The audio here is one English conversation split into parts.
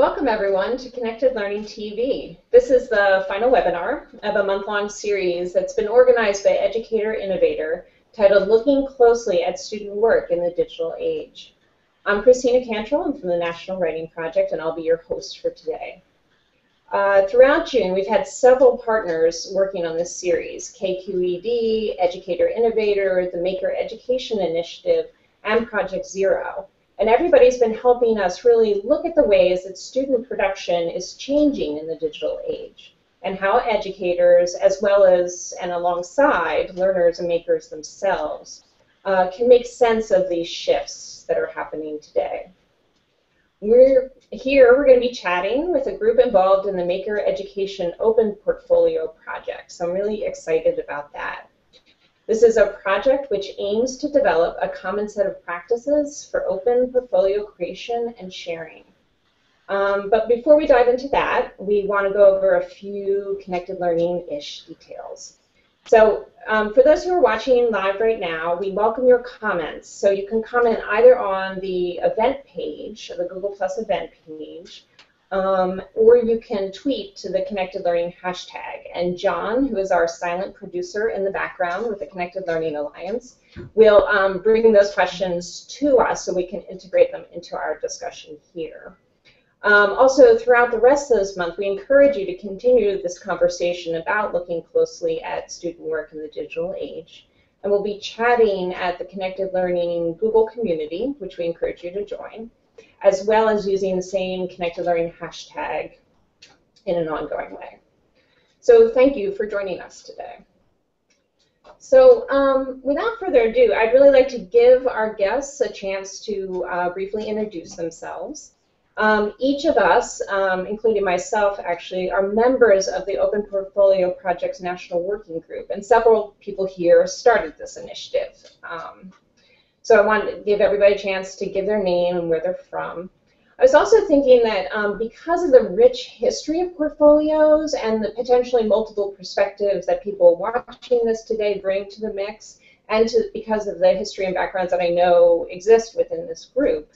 Welcome everyone to Connected Learning TV. This is the final webinar of a month-long series that's been organized by Educator Innovator titled Looking Closely at Student Work in the Digital Age. I'm Christina Cantrill. I'm from the National Writing Project and I'll be your host for today. Uh, throughout June, we've had several partners working on this series, KQED, Educator Innovator, the Maker Education Initiative, and Project Zero. And everybody's been helping us really look at the ways that student production is changing in the digital age and how educators, as well as and alongside learners and makers themselves, uh, can make sense of these shifts that are happening today. We're here, we're going to be chatting with a group involved in the Maker Education Open Portfolio project. So I'm really excited about that. This is a project which aims to develop a common set of practices for open portfolio creation and sharing. Um, but before we dive into that, we want to go over a few connected learning-ish details. So um, for those who are watching live right now, we welcome your comments. So you can comment either on the event page, the Google Plus event page, um, or you can tweet to the Connected Learning hashtag. And John, who is our silent producer in the background with the Connected Learning Alliance, will um, bring those questions to us so we can integrate them into our discussion here. Um, also, throughout the rest of this month, we encourage you to continue this conversation about looking closely at student work in the digital age. And we'll be chatting at the Connected Learning Google community, which we encourage you to join as well as using the same connected learning hashtag in an ongoing way. So thank you for joining us today. So um, without further ado, I'd really like to give our guests a chance to uh, briefly introduce themselves. Um, each of us, um, including myself actually, are members of the Open Portfolio Project's National Working Group, and several people here started this initiative. So I wanted to give everybody a chance to give their name and where they're from. I was also thinking that um, because of the rich history of portfolios and the potentially multiple perspectives that people watching this today bring to the mix, and to, because of the history and backgrounds that I know exist within this group,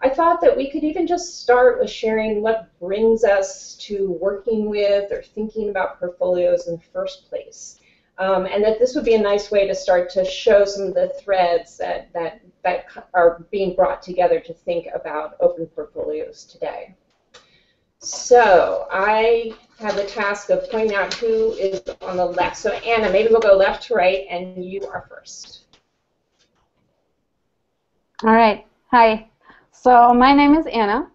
I thought that we could even just start with sharing what brings us to working with or thinking about portfolios in the first place. Um, and that this would be a nice way to start to show some of the threads that, that, that are being brought together to think about open portfolios today. So I have the task of pointing out who is on the left. So Anna, maybe we'll go left to right, and you are first. All right. Hi. So my name is Anna.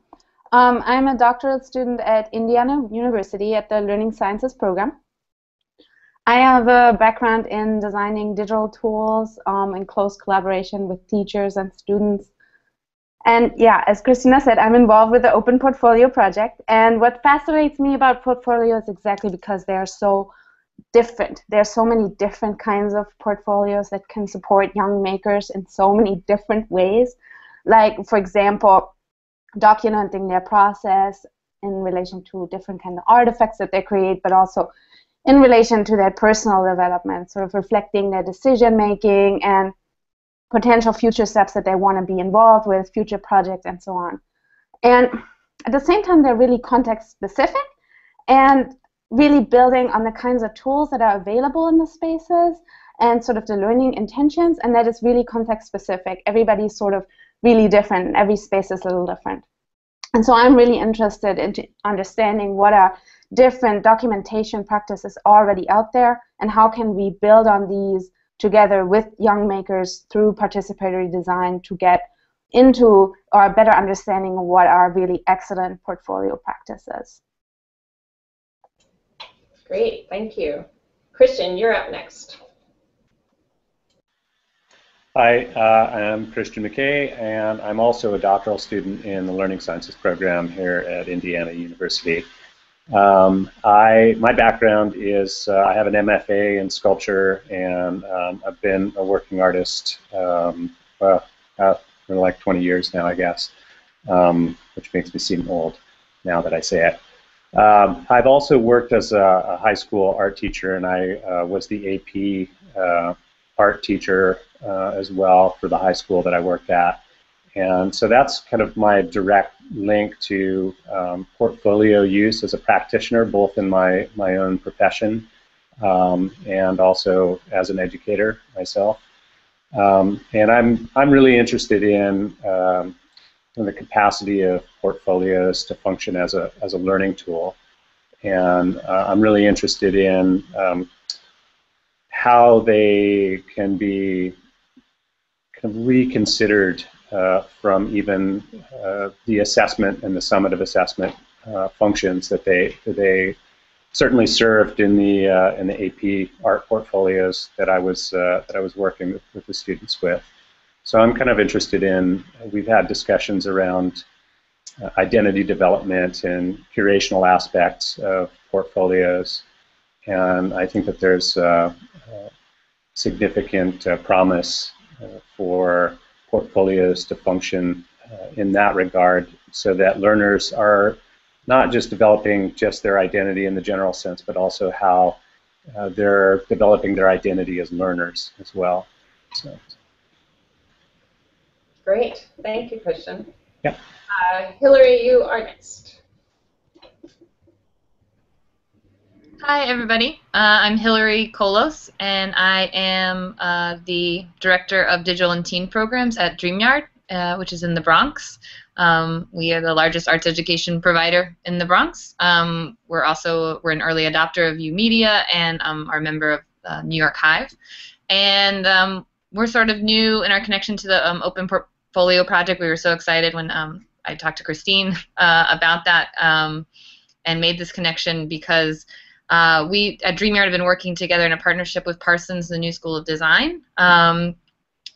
Um, I'm a doctoral student at Indiana University at the Learning Sciences program. I have a background in designing digital tools um, in close collaboration with teachers and students. And yeah, as Christina said, I'm involved with the Open Portfolio Project. And what fascinates me about portfolios exactly because they're so different. There are so many different kinds of portfolios that can support young makers in so many different ways. Like, for example, documenting their process in relation to different kind of artifacts that they create, but also in relation to their personal development, sort of reflecting their decision making and potential future steps that they want to be involved with, future projects, and so on. And at the same time, they're really context specific and really building on the kinds of tools that are available in the spaces and sort of the learning intentions, and that is really context specific. Everybody's sort of really different, every space is a little different. And so I'm really interested in understanding what are different documentation practices already out there and how can we build on these together with young makers through participatory design to get into or a better understanding of what are really excellent portfolio practices. Great, thank you. Christian, you're up next. Hi, uh, I'm Christian McKay, and I'm also a doctoral student in the Learning Sciences program here at Indiana University. Um, I my background is uh, I have an MFA in sculpture, and um, I've been a working artist um, uh, for like 20 years now, I guess, um, which makes me seem old now that I say it. Um, I've also worked as a, a, high school art teacher, and I uh, was the AP uh, art teacher uh, as well for the high school that I worked at. and so that's kind of my direct link to um, portfolio use as a practitioner, both in my, my own profession um, and also as an educator myself. Um, and I'm, I'm really interested in, um, in, the capacity of portfolios to function as a, as a learning tool. And uh, I'm really interested in um, how they can be reconsidered uh, from even uh, the assessment and the summative assessment uh, functions that they that they certainly served in the in the AP art portfolios that I was that I was working with, with the students with. So I'm kind of interested in. We've had discussions around uh, identity development and curational aspects of portfolios, and I think that there's uh, uh, significant promise for portfolios to function uh, in that regard so that learners are not just developing just their identity in the general sense, but also how uh, they're developing their identity as learners as well. So. Great. Thank you, Christian. Yeah. Uh, Hillary, you are next. Hi, everybody. Uh, I'm Hillary Kolos, and I am uh, the Director of Digital and Teen Programs at DreamYard, uh, which is in the Bronx. Um, we are the largest arts education provider in the Bronx. Um, we're also we're an early adopter of YOUmedia and um, are a member of uh, New York Hive. And um, we're sort of new in our connection to the um, Open Portfolio project. We were so excited when um, I talked to Christine uh, about that and made this connection because uh, we at DreamYard have been working together in a partnership with Parsons, the New School of Design. Um,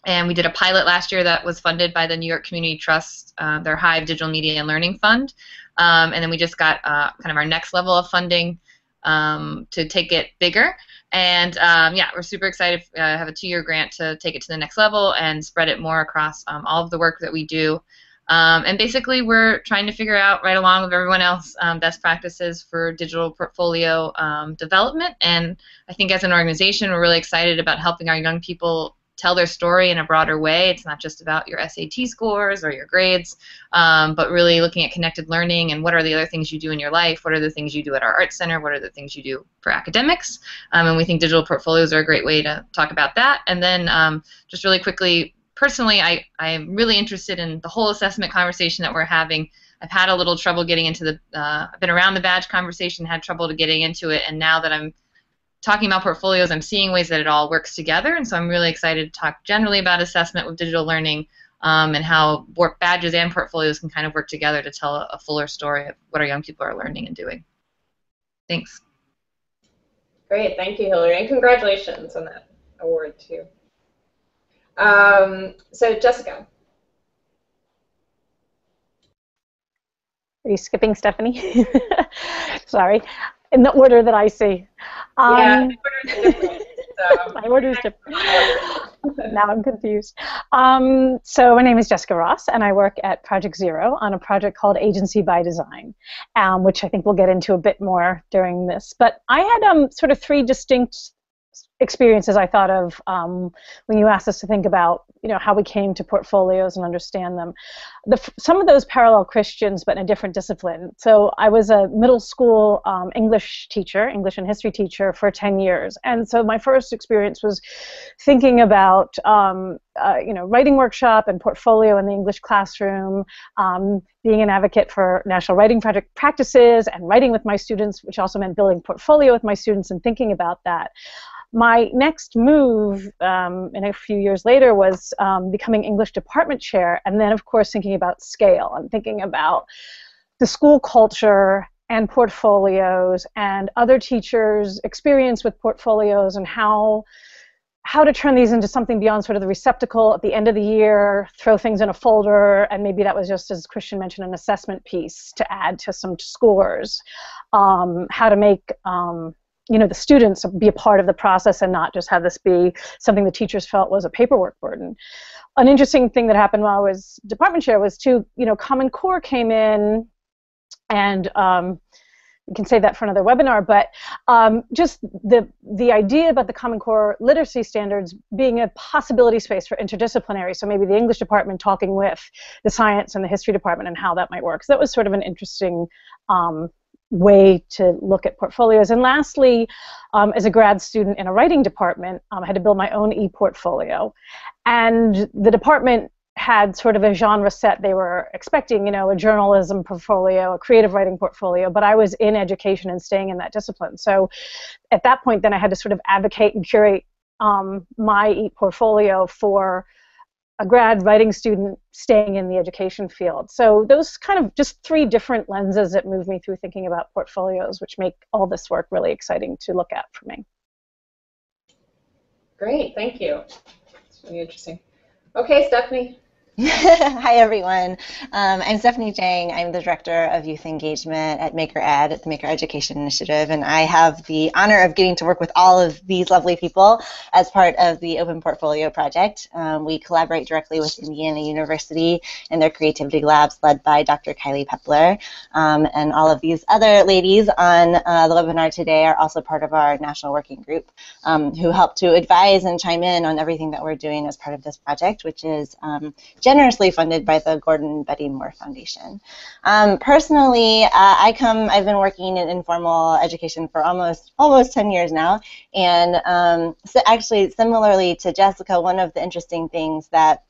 and we did a pilot last year that was funded by the New York Community Trust, uh, their Hive Digital Media and Learning Fund. Um, and then we just got uh, kind of our next level of funding um, to take it bigger. And um, yeah, we're super excited to uh, have a two year grant to take it to the next level and spread it more across um, all of the work that we do. Um, and basically, we're trying to figure out, right along with everyone else, um, best practices for digital portfolio um, development. And I think as an organization, we're really excited about helping our young people tell their story in a broader way. It's not just about your SAT scores or your grades, um, but really looking at connected learning and what are the other things you do in your life, what are the things you do at our art center, what are the things you do for academics. Um, and we think digital portfolios are a great way to talk about that. And then um, just really quickly, personally, I, I'm really interested in the whole assessment conversation that we're having. I've had a little trouble getting into the, uh, I've been around the badge conversation, had trouble getting into it, and now that I'm talking about portfolios, I'm seeing ways that it all works together, and so I'm really excited to talk generally about assessment with digital learning um, and how badges and portfolios can kind of work together to tell a fuller story of what our young people are learning and doing. Thanks. Great, thank you, Hillary, and congratulations on that award too. Um, so Jessica. Are you skipping Stephanie? Sorry. In the order that I see. Um, yeah, different, so. my order is different. now I'm confused. Um, so my name is Jessica Ross, and I work at Project Zero on a project called Agency by Design, um, which I think we'll get into a bit more during this. But I had um, sort of three distinct experiences I thought of um, when you asked us to think about you know how we came to portfolios and understand them. The, some of those parallel Christians, but in a different discipline. So I was a middle school um, English teacher, English and history teacher for 10 years, and so my first experience was thinking about um, uh, you know writing workshop and portfolio in the English classroom, um, being an advocate for national writing project practices and writing with my students, which also meant building portfolio with my students and thinking about that my next move um, in a few years later was um, becoming English department chair, and then, of course, thinking about scale and thinking about the school culture and portfolios and other teachers' experience with portfolios and how how to turn these into something beyond sort of the receptacle at the end of the year, throw things in a folder, and maybe that was just, as Christian mentioned, an assessment piece to add to some scores. Um, how to make um, you know the students be a part of the process and not just have this be something the teachers felt was a paperwork burden. An interesting thing that happened while I was department chair was too, you know, Common Core came in and um, we can save that for another webinar, but um, just the, the idea about the Common Core literacy standards being a possibility space for interdisciplinary, so maybe the English department talking with the science and the history department and how that might work. So that was sort of an interesting um, way to look at portfolios. And lastly, um, as a grad student in a writing department, um, I had to build my own e-portfolio. And the department had sort of a genre set they were expecting, you know, a journalism portfolio, a creative writing portfolio, but I was in education and staying in that discipline. So at that point, then I had to sort of advocate and curate um, my e-portfolio for a grad writing student staying in the education field. So those kind of just three different lenses that move me through thinking about portfolios, which make all this work really exciting to look at for me. Great, thank you. It's really interesting. Okay, Stephanie. Hi, everyone. Um, I'm Stephanie Chang. I'm the Director of Youth Engagement at Maker Ed, at the Maker Education Initiative, and I have the honor of getting to work with all of these lovely people as part of the Open Portfolio Project. Um, we collaborate directly with Indiana University and their creativity labs led by Dr. Kylie Peppler. Um, and all of these other ladies on uh, the webinar today are also part of our national working group um, who help to advise and chime in on everything that we're doing as part of this project, which is um, generously funded by the Gordon Betty Moore Foundation. Um, personally, uh, I come. I've been working in informal education for almost almost 10 years now, and um, so actually, similarly to Jessica, one of the interesting things that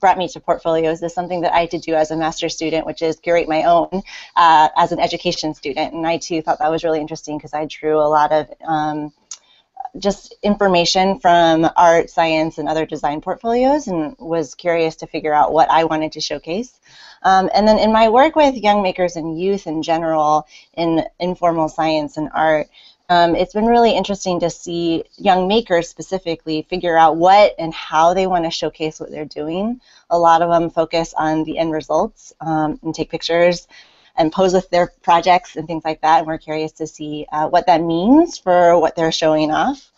brought me to portfolios is something that I had to do as a master's student, which is curate my own uh, as an education student. And I too thought that was really interesting because I drew a lot of um, just information from art, science, and other design portfolios and was curious to figure out what I wanted to showcase. Um, and then in my work with young makers and youth in general in informal science and art, um, it's been really interesting to see young makers specifically figure out what and how they want to showcase what they're doing. A lot of them focus on the end results um, and take pictures and pose with their projects and things like that. And we're curious to see uh, what that means for what they're showing off.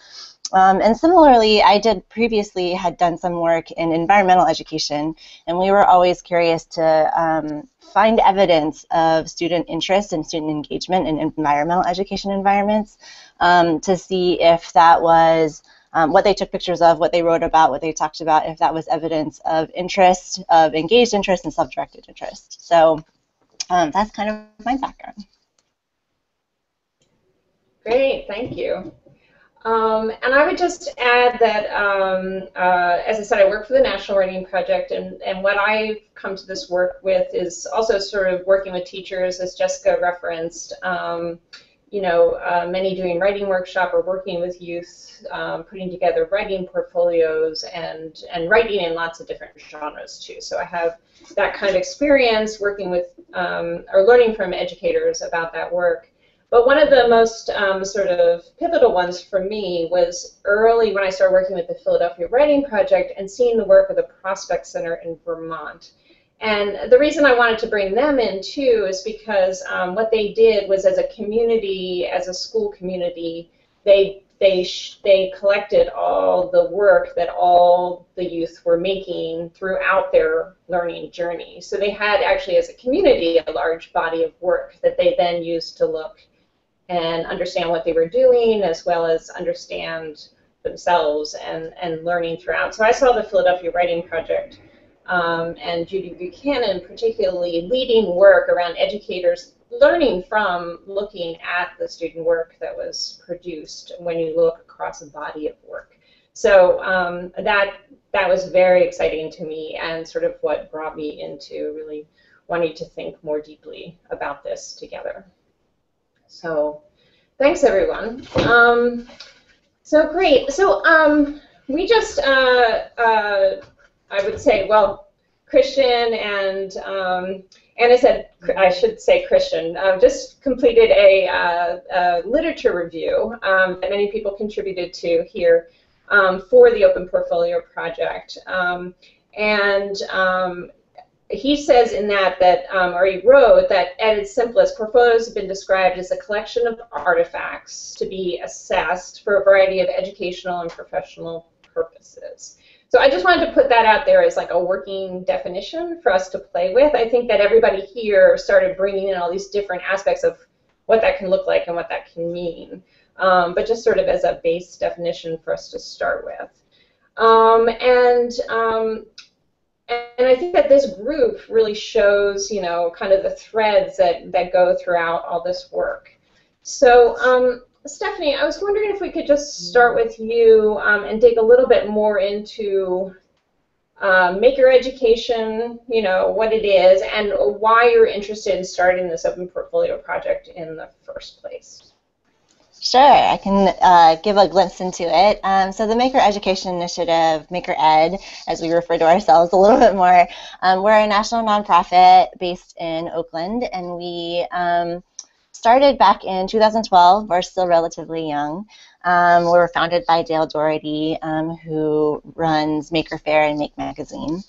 Um, and similarly, I did previously had done some work in environmental education, and we were always curious to um, find evidence of student interest and student engagement in environmental education environments um, to see if that was um, what they took pictures of, what they wrote about, what they talked about, if that was evidence of interest, of engaged interest, and self-directed interest. So um, that's kind of my background. Great, thank you. Um, and I would just add that, um, uh, as I said, I work for the National Writing Project, and, and what I've come to this work with is also sort of working with teachers, as Jessica referenced, um, you know, uh, many doing writing workshop or working with youth, um, putting together writing portfolios and, and writing in lots of different genres too. So I have that kind of experience working with um, or learning from educators about that work. But one of the most um, sort of pivotal ones for me was early when I started working with the Philadelphia Writing Project and seeing the work of the Prospect Center in Vermont. And the reason I wanted to bring them in too is because um, what they did was as a community, as a school community, they they they collected all the work that all the youth were making throughout their learning journey. So they had actually, as a community, a large body of work that they then used to look and understand what they were doing, as well as understand themselves and and learning throughout. So I saw the Philadelphia Writing Project. Um, and Judy Buchanan, particularly leading work around educators learning from looking at the student work that was produced when you look across a body of work. So um, that that was very exciting to me and sort of what brought me into really wanting to think more deeply about this together. So thanks everyone. Um, so great. So um, we just, uh, uh, I would say, well, Christian and um, Anna said, I should say Christian, uh, just completed a, uh, a literature review um, that many people contributed to here um, for the Open Portfolio Project. Um, and um, he says in that, that um, or he wrote that at its simplest, portfolios have been described as a collection of artifacts to be assessed for a variety of educational and professional purposes. So I just wanted to put that out there as like a working definition for us to play with. I think that everybody here started bringing in all these different aspects of what that can look like and what that can mean. Um, but just sort of as a base definition for us to start with. Um, and um, and I think that this group really shows, you know, kind of the threads that, that go throughout all this work. So, um, Stephanie, I was wondering if we could just start with you um, and dig a little bit more into uh, maker education, you know, what it is, and why you're interested in starting this open portfolio project in the first place. Sure, I can uh, give a glimpse into it. Um, so the Maker Education Initiative, Maker Ed, as we refer to ourselves a little bit more, um, we're a national nonprofit based in Oakland, and we um, started back in 2012. We're still relatively young. Um, we were founded by Dale Dougherty, um, who runs Maker Faire and Make Magazine.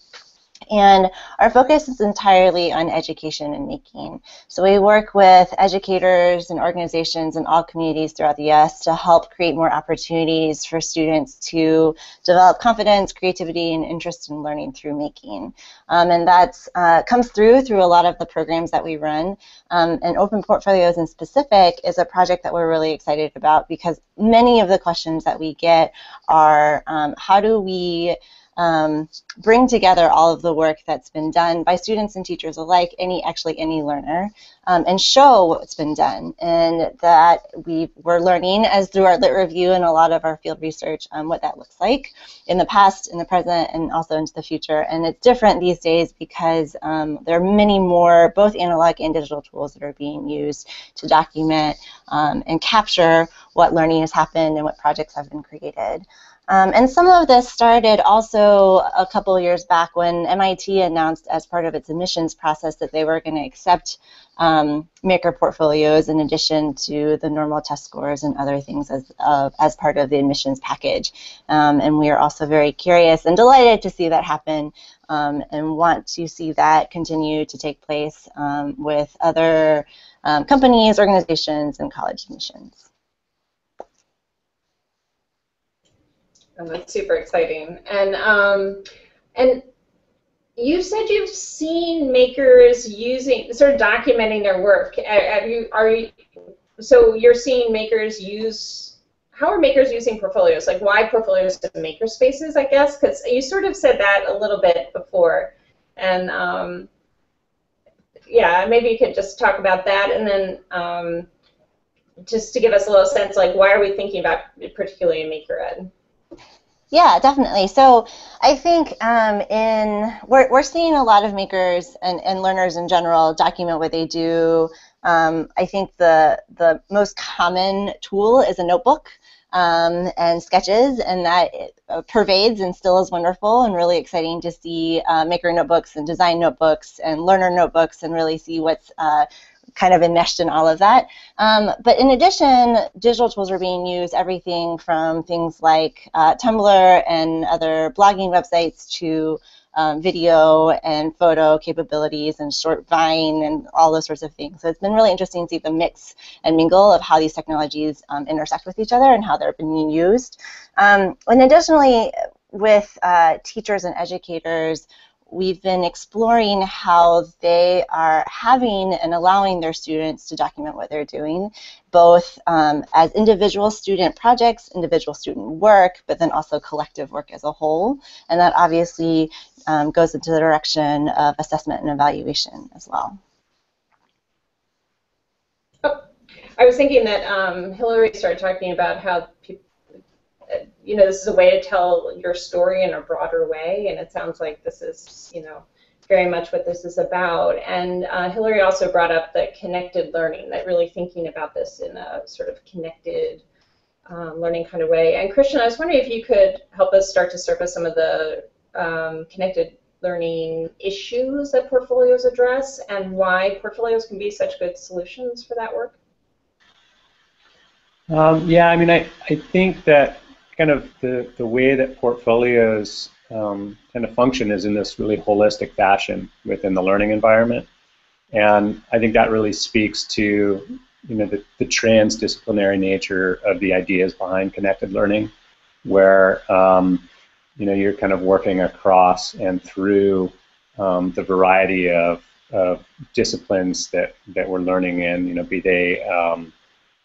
And our focus is entirely on education and making. So we work with educators and organizations in all communities throughout the U.S. to help create more opportunities for students to develop confidence, creativity, and interest in learning through making. Um, and that uh, comes through through a lot of the programs that we run. Um, and Open Portfolios in specific is a project that we're really excited about because many of the questions that we get are um, how do we um, bring together all of the work that's been done by students and teachers alike, any actually any learner, um, and show what's been done. And that we we're learning as through our lit review and a lot of our field research um, what that looks like in the past, in the present, and also into the future. And it's different these days because um, there are many more both analog and digital tools that are being used to document um, and capture what learning has happened and what projects have been created. Um, and some of this started also a couple years back when MIT announced as part of its admissions process that they were going to accept um, maker portfolios in addition to the normal test scores and other things as, uh, as part of the admissions package. Um, and we are also very curious and delighted to see that happen um, and want to see that continue to take place um, with other um, companies, organizations, and college admissions. And that's super exciting. And um, and you said you've seen makers using sort of documenting their work. Are you are you so you're seeing makers use how are makers using portfolios? Like why portfolios to maker spaces, I guess? Because you sort of said that a little bit before. And um, yeah, maybe you could just talk about that and then um, just to give us a little sense, like why are we thinking about particularly in Maker Ed? Yeah, definitely. So I think um, in we're, we're seeing a lot of makers and, and learners in general document what they do. Um, I think the the most common tool is a notebook um, and sketches, and that uh, pervades and still is wonderful and really exciting to see uh, maker notebooks and design notebooks and learner notebooks and really see what's uh, kind of enmeshed in all of that. Um, but in addition, digital tools are being used, everything from things like uh, Tumblr and other blogging websites to um, video and photo capabilities and short Vine and all those sorts of things. So it's been really interesting to see the mix and mingle of how these technologies um, intersect with each other and how they're being used. Um, and additionally, with uh, teachers and educators, we've been exploring how they are having and allowing their students to document what they're doing, both um, as individual student projects, individual student work, but then also collective work as a whole. And that obviously um, goes into the direction of assessment and evaluation as well. Oh, I was thinking that um, Hillary started talking about how people you know, this is a way to tell your story in a broader way, and it sounds like this is, you know, very much what this is about. And uh, Hillary also brought up the connected learning, that really thinking about this in a sort of connected um, learning kind of way. And Christian, I was wondering if you could help us start to surface some of the um, connected learning issues that portfolios address and why portfolios can be such good solutions for that work. Um, yeah, I mean, I, I think that kind of the, the way that portfolios um, kind of function is in this really holistic fashion within the learning environment. And I think that really speaks to you know the, the transdisciplinary nature of the ideas behind connected learning, where um, you know you're kind of working across and through um, the variety of of disciplines that, that we're learning in, you know, be they um,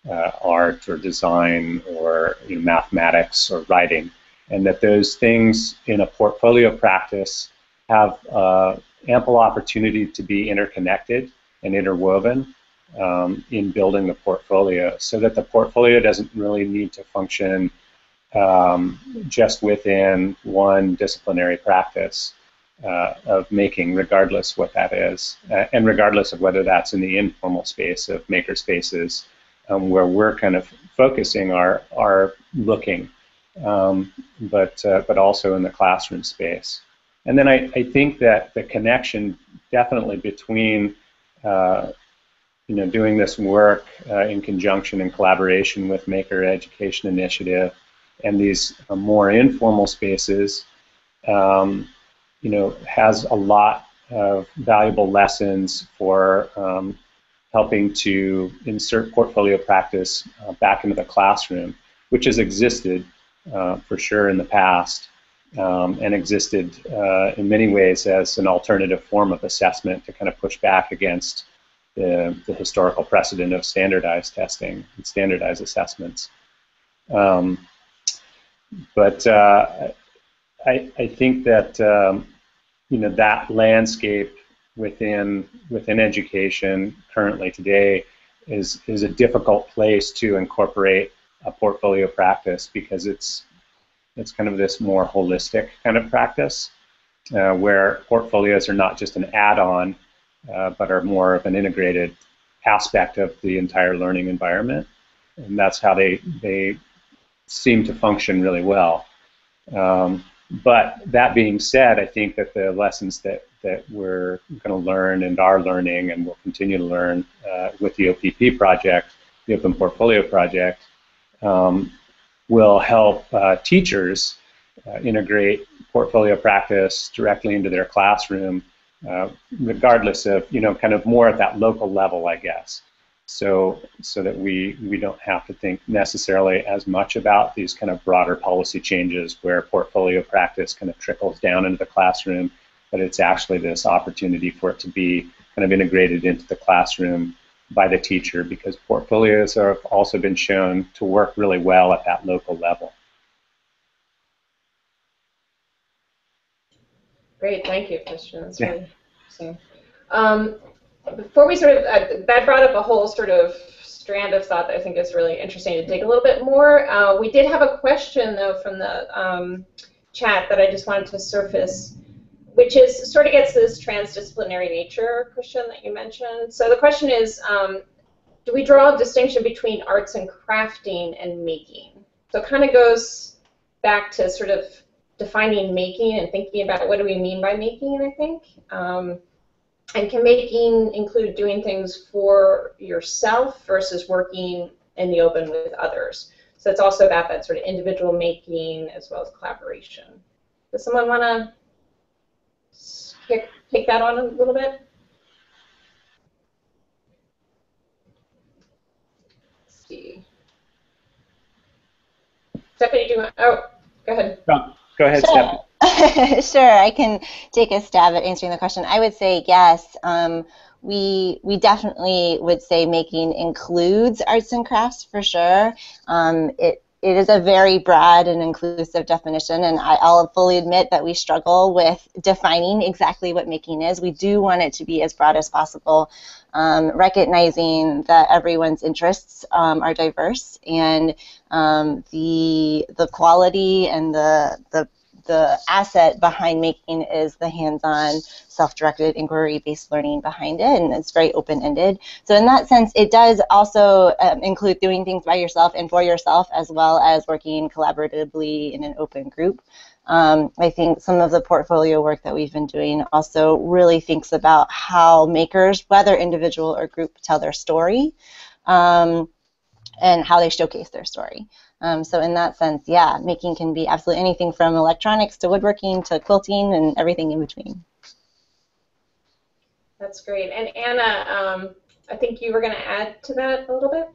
uh, art or design or you know, mathematics or writing, and that those things in a portfolio practice have uh, ample opportunity to be interconnected and interwoven um, in building the portfolio so that the portfolio doesn't really need to function um, just within one disciplinary practice uh, of making, regardless what that is, uh, and regardless of whether that's in the informal space of maker spaces, um, where we're kind of focusing our our looking, um, but uh, but also in the classroom space. And then I, I think that the connection definitely between uh, you know doing this work uh, in conjunction and collaboration with Maker Education Initiative and these uh, more informal spaces um, you know, has a lot of valuable lessons for um, helping to insert portfolio practice uh, back into the classroom, which has existed uh, for sure in the past um, and existed uh, in many ways as an alternative form of assessment to kind of push back against the, the historical precedent of standardized testing and standardized assessments. Um, but uh, I, I, think that um, you know that landscape within within education currently today is is a difficult place to incorporate a portfolio practice because it's it's kind of this more holistic kind of practice uh, where portfolios are not just an add-on uh, but are more of an integrated aspect of the entire learning environment. And that's how they they seem to function really well. Um, but that being said, I think that the lessons that, that we're going to learn and are learning and will continue to learn uh, with the OPP project, the Open Portfolio Project, um, will help uh, teachers uh, integrate portfolio practice directly into their classroom, uh, regardless of, you know, kind of more at that local level, I guess so so that we we don't have to think necessarily as much about these kind of broader policy changes where portfolio practice kind of trickles down into the classroom, but it's actually this opportunity for it to be kind of integrated into the classroom by the teacher because portfolios have also been shown to work really well at that local level. Great, thank you, Christian. That's yeah. really interesting. Um, before we sort of, uh, that brought up a whole sort of strand of thought that I think is really interesting to dig a little bit more. Uh, we did have a question, though, from the um, chat that I just wanted to surface, which is sort of gets this transdisciplinary nature, Christian, that you mentioned. So the question is, um, do we draw a distinction between arts and crafting and making? So it kind of goes back to sort of defining making and thinking about what do we mean by making, I think. Um, and can making include doing things for yourself versus working in the open with others? So it's also about that sort of individual making as well as collaboration. Does someone want to take that on a little bit? Let's see. Stephanie, do you want? Oh, go ahead. Go, go ahead, Stephanie. sure, I can take a stab at answering the question. I would say yes. Um, we we definitely would say making includes arts and crafts for sure. Um, it it is a very broad and inclusive definition, and I, will fully admit that we struggle with defining exactly what making is. We do want it to be as broad as possible, um, recognizing that everyone's interests um, are diverse and um, the the quality and the the the asset behind making is the hands-on self-directed inquiry-based learning behind it and it's very open-ended so in that sense it does also um, include doing things by yourself and for yourself as well as working collaboratively in an open group um, I think some of the portfolio work that we've been doing also really thinks about how makers, whether individual or group, tell their story um, and how they showcase their story. Um, so in that sense, yeah, making can be absolutely anything from electronics to woodworking to quilting and everything in between. That's great. And Anna, um, I think you were going to add to that a little bit.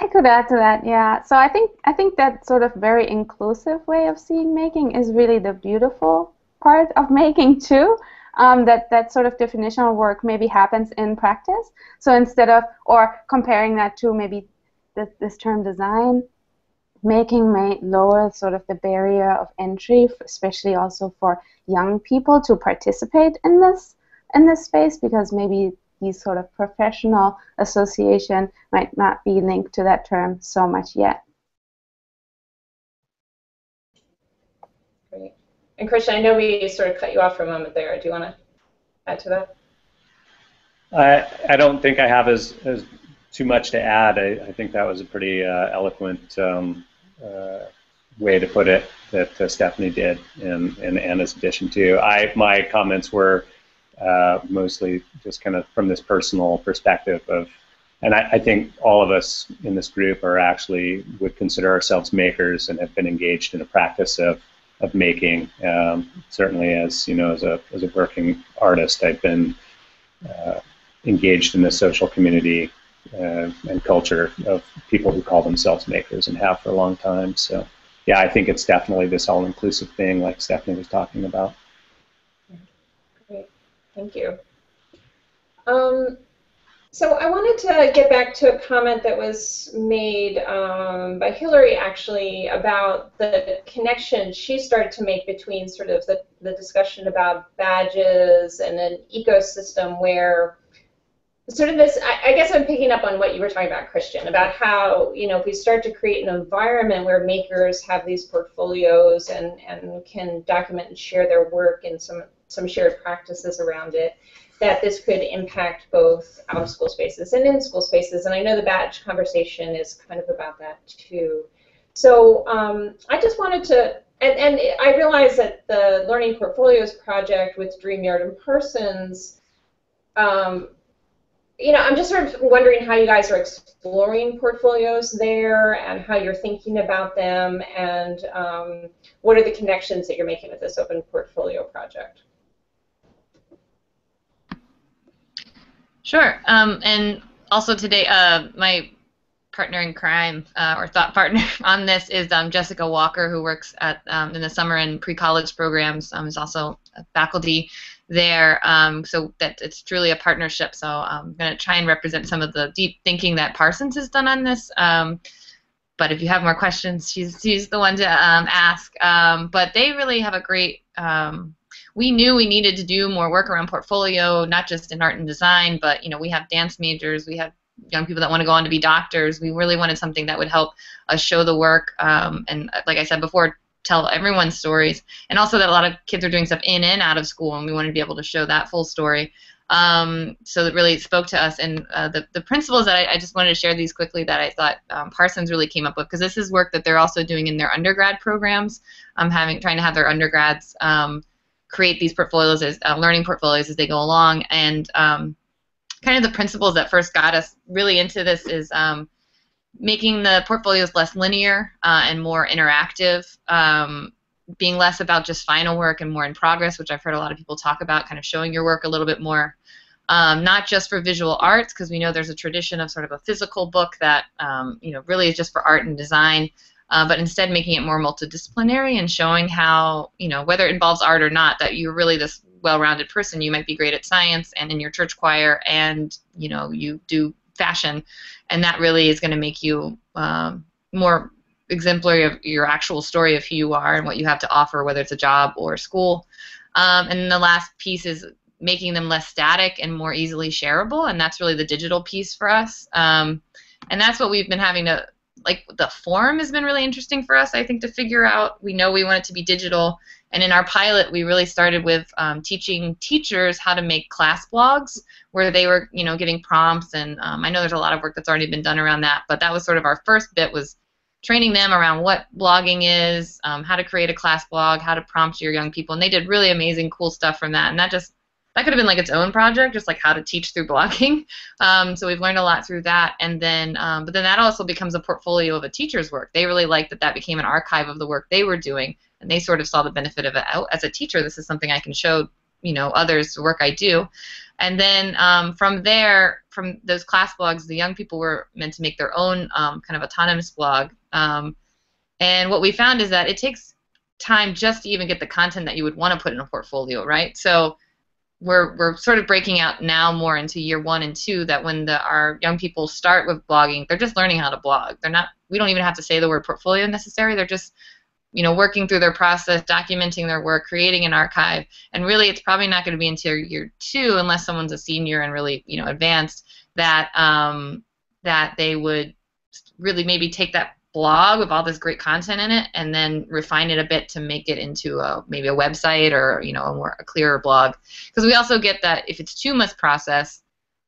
I could add to that, yeah. So I think I think that sort of very inclusive way of seeing making is really the beautiful part of making too. um, that that sort of definitional work maybe happens in practice. So instead of or comparing that to maybe this, this term design, making may lower sort of the barrier of entry, especially also for young people to participate in this in this space because maybe these sort of professional association might not be linked to that term so much yet. Great. And Christian, I know we sort of cut you off for a moment there. Do you want to add to that? I, I don't think I have as, as too much to add. I, I think that was a pretty uh, eloquent um, uh, way to put it that uh, Stephanie did in, in Anna's addition too. I my comments were uh, mostly just kind of from this personal perspective of, and I, I, think all of us in this group are actually would consider ourselves makers and have been engaged in a practice of of making. Um, certainly, as you know, as a as a working artist, I've been uh, engaged in the social community uh, and culture of people who call themselves makers and have for a long time. So, yeah, I think it's definitely this all-inclusive thing, like Stephanie was talking about. Great, thank you. Um, so I wanted to get back to a comment that was made um, by Hillary actually about the connection she started to make between sort of the, the discussion about badges and an ecosystem where sort of this I, I, guess i'm picking up on what you were talking about christian about how you know if we start to create an environment where makers have these portfolios and and can document and share their work and some some shared practices around it that this could impact both out of school spaces and in school spaces. And i know the badge conversation is kind of about that too. So um, i just wanted to and, and i realize that the learning portfolios project with dreamyard and parsons um, you know, I'm just sort of wondering how you guys are exploring portfolios there and how you're thinking about them and um, what are the connections that you're making with this open portfolio project? Sure. Um, and also today, uh, my partner in crime uh, or thought partner on this is um, Jessica Walker, who works at um, in the summer and pre-college programs. Um, is also a faculty there. Um, so that it's truly a partnership. So I'm going to try and represent some of the deep thinking that Parsons has done on this. Um, but if you have more questions, she's, she's the one to um, ask. Um, but they really have a great. Um, we knew we needed to do more work around portfolio, not just in art and design, but you know we have dance majors, we have young people that want to go on to be doctors. We really wanted something that would help us show the work. Um, and like I said before, tell everyone's stories, and also that a lot of kids are doing stuff in and out of school, and we wanted to be able to show that full story. Um, so it really spoke to us, and uh, the the principles that I, I, just wanted to share these quickly that I thought um, Parsons really came up with because this is work that they're also doing in their undergrad programs, um, having trying to have their undergrads um, create these portfolios as uh, learning portfolios as they go along, and um, kind of the principles that first got us really into this is um, making the portfolios less linear uh, and more interactive, um, being less about just final work and more in progress, which I've heard a lot of people talk about, kind of showing your work a little bit more. Um, not just for visual arts, because we know there's a tradition of sort of a physical book that um, you know really is just for art and design, uh, but instead making it more multidisciplinary and showing how you know whether it involves art or not, that you're really this well-rounded person. You might be great at science and in your church choir, and you know you do fashion, and that really is going to make you um, more exemplary of your actual story of who you are and what you have to offer, whether it's a job or school. Um, and the last piece is making them less static and more easily shareable, and that's really the digital piece for us. Um, and that's what we've been having to like the form has been really interesting for us, I think, to figure out. We know we want it to be digital, and in our pilot, we really started with um, teaching teachers how to make class blogs, where they were, you know, giving prompts. And um, I know there's a lot of work that's already been done around that, but that was sort of our first bit was training them around what blogging is, um, how to create a class blog, how to prompt your young people, and they did really amazing, cool stuff from that. And that just that could have been like its own project, just like how to teach through blogging. Um, so we've learned a lot through that, and then um, but then that also becomes a portfolio of a teacher's work. They really liked that that became an archive of the work they were doing, and they sort of saw the benefit of it. Oh, as a teacher, this is something I can show you know others the work I do, and then um, from there, from those class blogs, the young people were meant to make their own um, kind of autonomous blog. Um, and what we found is that it takes time just to even get the content that you would want to put in a portfolio, right? So we're we're sort of breaking out now more into year one and two that when the our young people start with blogging, they're just learning how to blog. They're not we don't even have to say the word portfolio necessary. They're just you know working through their process, documenting their work, creating an archive, and really it's probably not going to be until year two unless someone's a senior and really you know advanced that um, that they would really maybe take that blog with all this great content in it and then refine it a bit to make it into a, maybe a website or you know a more a clearer blog. Because we also get that if it's too much process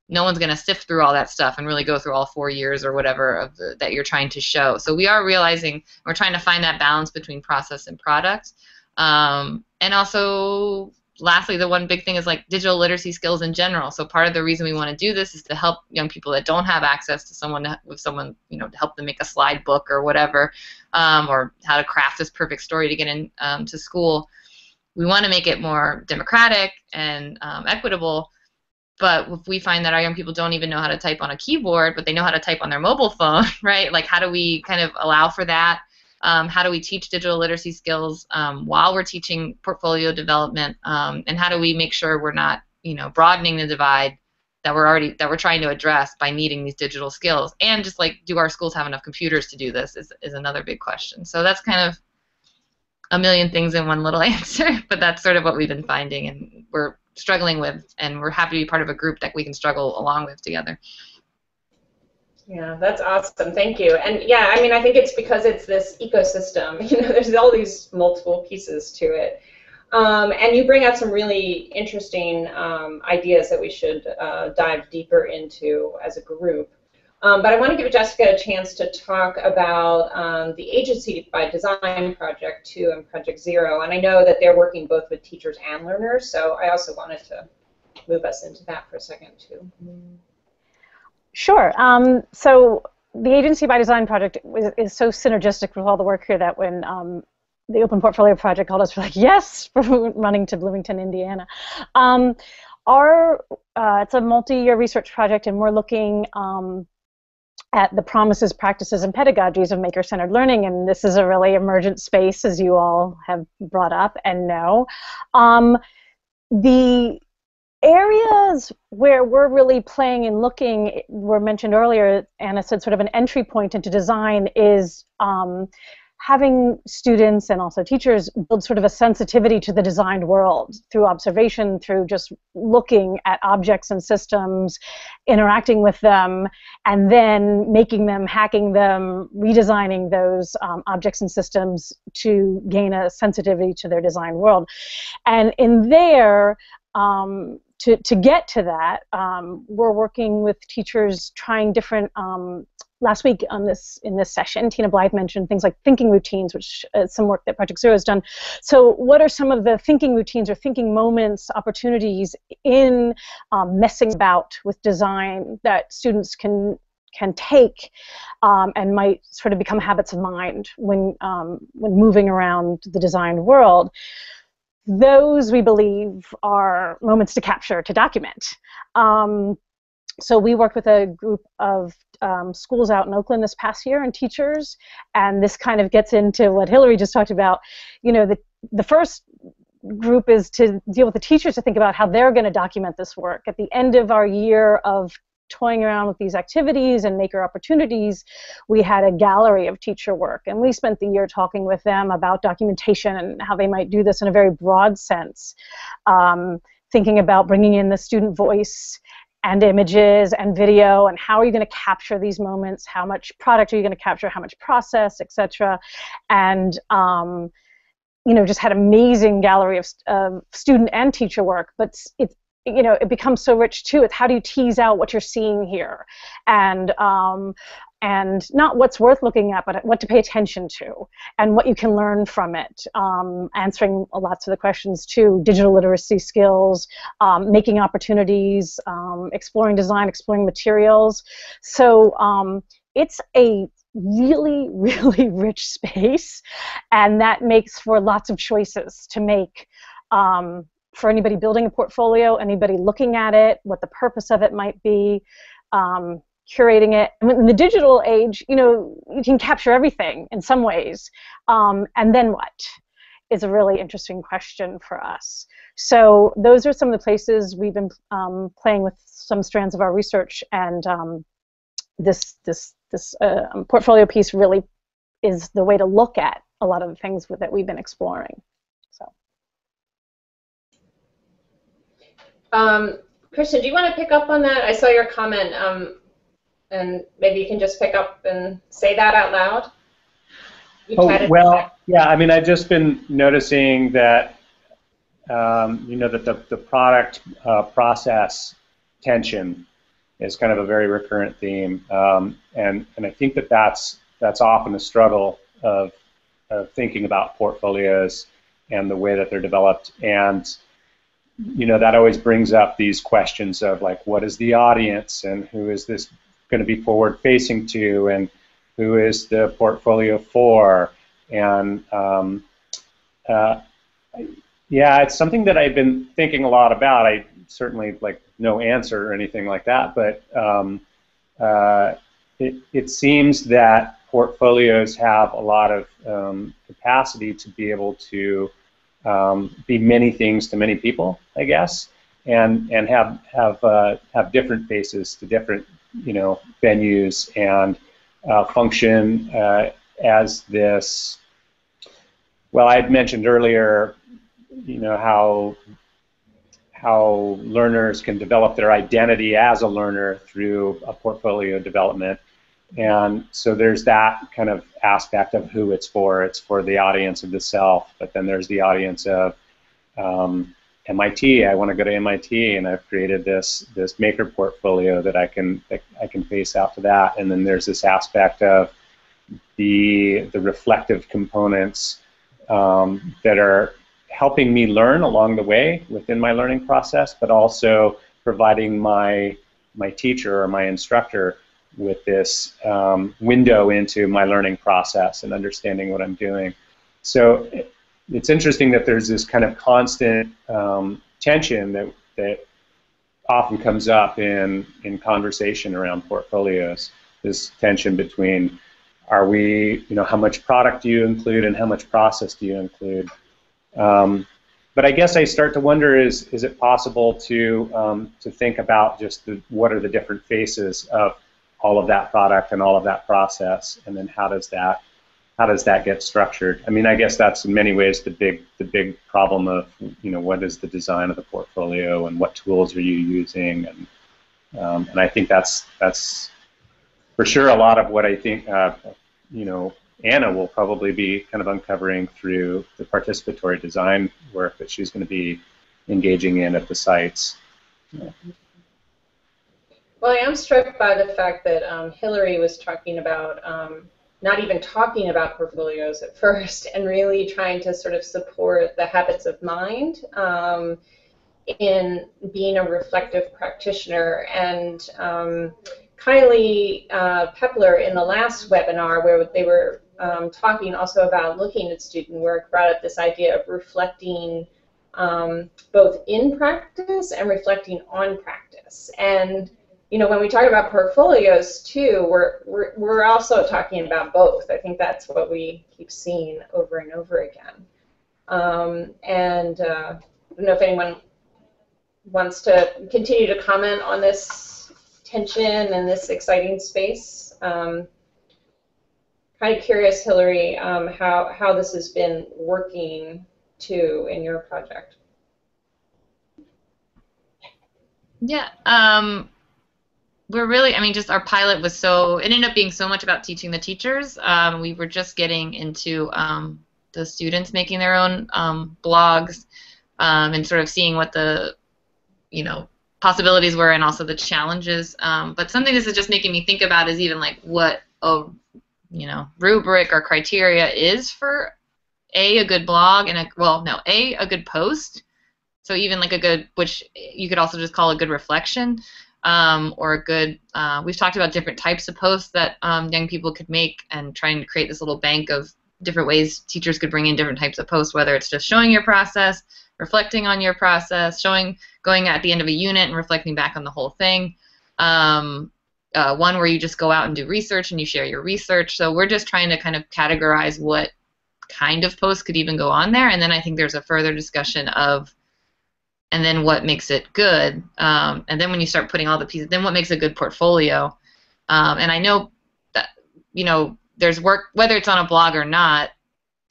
no one's going to sift through all that stuff and really go through all four years or whatever of the, that you're trying to show. So we are realizing we're trying to find that balance between process and product. Um, and also lastly, the one big thing is like digital literacy skills in general. So part of the reason we want to do this is to help young people that don't have access to someone with someone you know to help them make a slide book or whatever, um, or how to craft this perfect story to get in um, to school. We want to make it more democratic and um, equitable. But if we find that our young people don't even know how to type on a keyboard, but they know how to type on their mobile phone, right? Like, how do we kind of allow for that? Um, how do we teach digital literacy skills um, while we're teaching portfolio development? Um, and how do we make sure we're not, you know, broadening the divide that we're already that we're trying to address by needing these digital skills? And just like, do our schools have enough computers to do this? Is is another big question. So that's kind of a million things in one little answer, but that's sort of what we've been finding, and we're struggling with, and we're happy to be part of a group that we can struggle along with together. Yeah, that's awesome. Thank you. And yeah, I mean, I think it's because it's this ecosystem. You know, there's all these multiple pieces to it. Um, and you bring up some really interesting um, ideas that we should uh, dive deeper into as a group. Um, but I want to give Jessica a chance to talk about um, the Agency by Design Project 2 and Project Zero. And I know that they're working both with teachers and learners, so I also wanted to move us into that for a second, too. Sure. Um, so the Agency by Design project is, is, so synergistic with all the work here that when um, the Open Portfolio Project called us, we're like, yes, we're running to Bloomington, Indiana. Um, our uh, it's a multi-year research project, and we're looking um, at the promises, practices, and pedagogies of maker-centered learning, and this is a really emergent space, as you all have brought up and know. Um, the areas where we're really playing and looking were mentioned earlier anna said sort of an entry point into design is um, having students and also teachers build sort of a sensitivity to the designed world through observation through just looking at objects and systems interacting with them and then making them hacking them redesigning those um, objects and systems to gain a sensitivity to their design world. And in there um, to, to get to that, um, we're working with teachers trying different. Um, last week on this in this session, Tina Blythe mentioned things like thinking routines, which is some work that Project Zero has done. So, what are some of the thinking routines or thinking moments, opportunities in um, messing about with design that students can can take um, and might sort of become habits of mind when um, when moving around the designed world those we believe are moments to capture, to document. Um, so we worked with a group of um, schools out in Oakland this past year and teachers, and this kind of gets into what Hillary just talked about. You know, the the first group is to deal with the teachers to think about how they're going to document this work. At the end of our year of toying around with these activities and maker opportunities, we had a gallery of teacher work. And we spent the year talking with them about documentation and how they might do this in a very broad sense, um, thinking about bringing in the student voice and images and video and how are you going to capture these moments? How much product are you going to capture? How much process etc and um, you know just had amazing gallery of uh, student and teacher work but it's you know it becomes so rich too it's how do you tease out what you're seeing here? And um, and not what's worth looking at but what to pay attention to and what you can learn from it. Um, answering lots of the questions too digital literacy skills um, making opportunities um, exploring design exploring materials. So um, it's a really really rich space and that makes for lots of choices to make um, for anybody building a portfolio, anybody looking at it, what the purpose of it might be, um, curating it. In the digital age, you know, you can capture everything in some ways, um, and then what? is a really interesting question for us. So those are some of the places we've been um, playing with some strands of our research, and um, this this this uh, portfolio piece really is the way to look at a lot of the things that we've been exploring. So. Um, Christian, do you want to pick up on that? I saw your comment, um, and maybe you can just pick up and say that out loud. You oh, well, yeah, I mean, I've just been noticing that, um, you know, that the, the product uh, process tension is kind of a very recurrent theme, um, and and I think that that's that's often a struggle of, of thinking about portfolios and the way that they're developed, and you know that always brings up these questions of like, what is the audience, and who is this going to be forward facing to, and who is the portfolio for, and um, uh, yeah, it's something that I've been thinking a lot about. I certainly like no answer or anything like that, but um, uh, it, it seems that portfolios have a lot of um, capacity to be able to um, be many things to many people, I guess, and and have have uh, have different faces to different you know venues and uh, function uh, as this. Well, I had mentioned earlier, you know how how learners can develop their identity as a learner through a portfolio development. And so there's that kind of aspect of who it's for. It's for the audience of the self, but then there's the audience of um, MIT. I want to go to MIT, and I've created this this maker portfolio that I can that I can face out to that. And then there's this aspect of the the reflective components um, that are helping me learn along the way within my learning process, but also providing my my teacher or my instructor with this um, window into my learning process and understanding what I'm doing. So it's interesting that there's this kind of constant um, tension that that often comes up in in conversation around portfolios. This tension between are we, you know, how much product do you include and how much process do you include? Um, but I guess I start to wonder: is is it possible to um, to think about just the, what are the different faces of all of that product and all of that process, and then how does that how does that get structured? I mean, I guess that's in many ways the big the big problem of you know what is the design of the portfolio and what tools are you using, and um, and I think that's that's for sure a lot of what I think uh, you know Anna will probably be kind of uncovering through the participatory design work that she's going to be engaging in at the sites. Well, I am struck by the fact that um, Hillary was talking about um, not even talking about portfolios at first and really trying to sort of support the habits of mind um, in being a reflective practitioner. And um, Kylie uh, Peppler in the last webinar where they were um, talking also about looking at student work brought up this idea of reflecting um, both in practice and reflecting on practice. And you know, when we talk about portfolios too, we're, we're, we're also talking about both. I think that's what we keep seeing over and over again. Um, and uh, I don't know if anyone wants to continue to comment on this tension and this exciting space. Um, kind of curious, Hillary, um, how, how this has been working too in your project. Yeah, um, we're really, I mean, just our pilot was so, it ended up being so much about teaching the teachers. Um, we were just getting into um, the students making their own um, blogs um, and sort of seeing what the, you know, possibilities were and also the challenges. Um, but something this is just making me think about is even like what a you know rubric or criteria is for a a good blog and a well no a a good post so even like a good which you could also just call a good reflection um, or a good uh, we've talked about different types of posts that um, young people could make and trying to create this little bank of different ways teachers could bring in different types of posts whether it's just showing your process reflecting on your process showing going at the end of a unit and reflecting back on the whole thing um, uh, one where you just go out and do research and you share your research. So we're just trying to kind of categorize what kind of posts could even go on there, and then I think there's a further discussion of and then what makes it good, um, and then when you start putting all the pieces, then what makes a good portfolio. Um, and I know that you know there's work whether it's on a blog or not.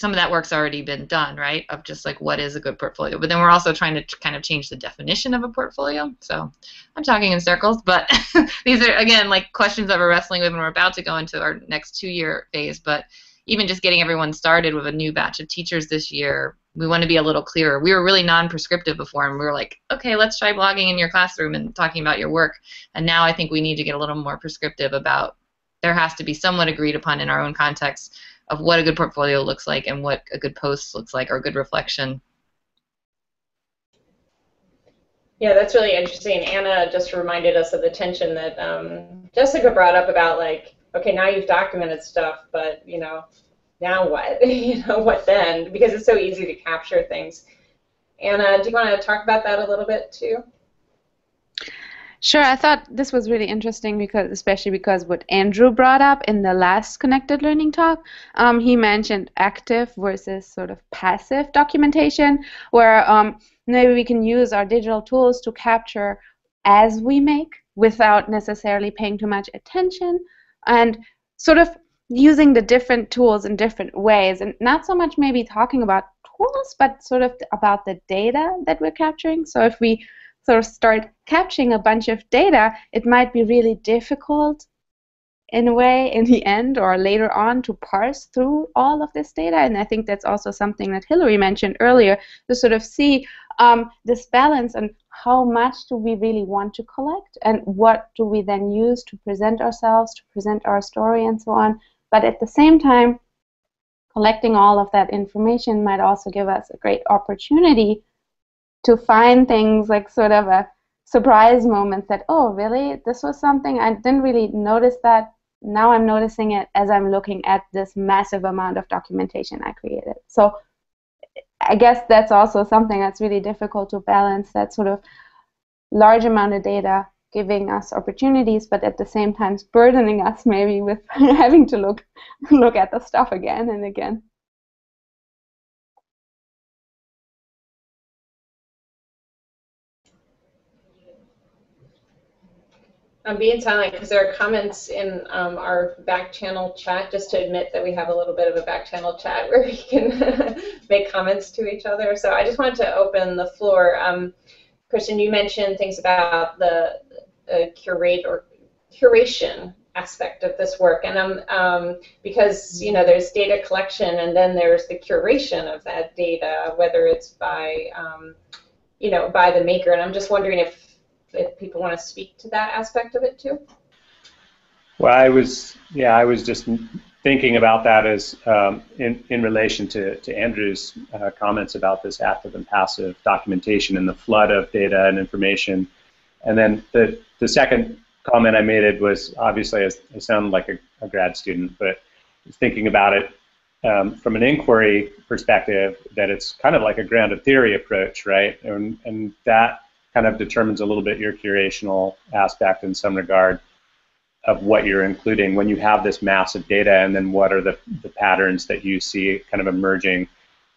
Some of that work's already been done, right? Of just like what is a good portfolio. But then we're also trying to kind of change the definition of a portfolio. So I'm talking in circles, but these are again like questions that we're wrestling with, and we're about to go into our next two-year phase. But even just getting everyone started with a new batch of teachers this year, we want to be a little clearer. We were really non-prescriptive before, and we were like, okay, let's try blogging in your classroom and talking about your work. And now I think we need to get a little more prescriptive about there has to be somewhat agreed upon in our own context of what a good portfolio looks like and what a good post looks like or a good reflection. Yeah, that's really interesting. Anna just reminded us of the tension that um, Jessica brought up about like, okay, now you've documented stuff, but you know, now what? you know, what then? Because it's so easy to capture things. Anna, do you want to talk about that a little bit too? Sure, I thought this was really interesting because, especially because what Andrew brought up in the last connected learning talk, um, he mentioned active versus sort of passive documentation, where um, maybe we can use our digital tools to capture as we make without necessarily paying too much attention, and sort of using the different tools in different ways, and not so much maybe talking about tools, but sort of about the data that we're capturing. So if we sort of start capturing a bunch of data, it might be really difficult in a way in the end or later on to parse through all of this data. And I think that's also something that Hillary mentioned earlier to sort of see um, this balance and how much do we really want to collect and what do we then use to present ourselves, to present our story and so on. But at the same time, collecting all of that information might also give us a great opportunity to find things like sort of a surprise moment that oh really? This was something i didn't really notice that. Now i'm noticing it as i'm looking at this massive amount of documentation i created. So i guess that's also something that's really difficult to balance that sort of large amount of data giving us opportunities but at the same time burdening us maybe with having to look look at the stuff again and again I'm being silent because there are comments in um, our back channel chat, just to admit that we have a little bit of a back channel chat where we can make comments to each other. So I just wanted to open the floor. Um, Christian, you mentioned things about the uh, curate or curation aspect of this work, and um, um, because you know there's data collection and then there's the curation of that data, whether it's by um, you know by the maker, and I'm just wondering if if people want to speak to that aspect of it too. Well, I was, yeah, I was just thinking about that as um, in, in relation to, to Andrew's uh, comments about this active and passive documentation and the flood of data and information. And then the, the second comment I made was obviously I, I sound like a, a, grad student, but thinking about it um, from an inquiry perspective, that it's kind of like a grounded theory approach, right? And, and that kind of determines a little bit your curational aspect in some regard of what you're including when you have this massive data and then what are the, the patterns that you see kind of emerging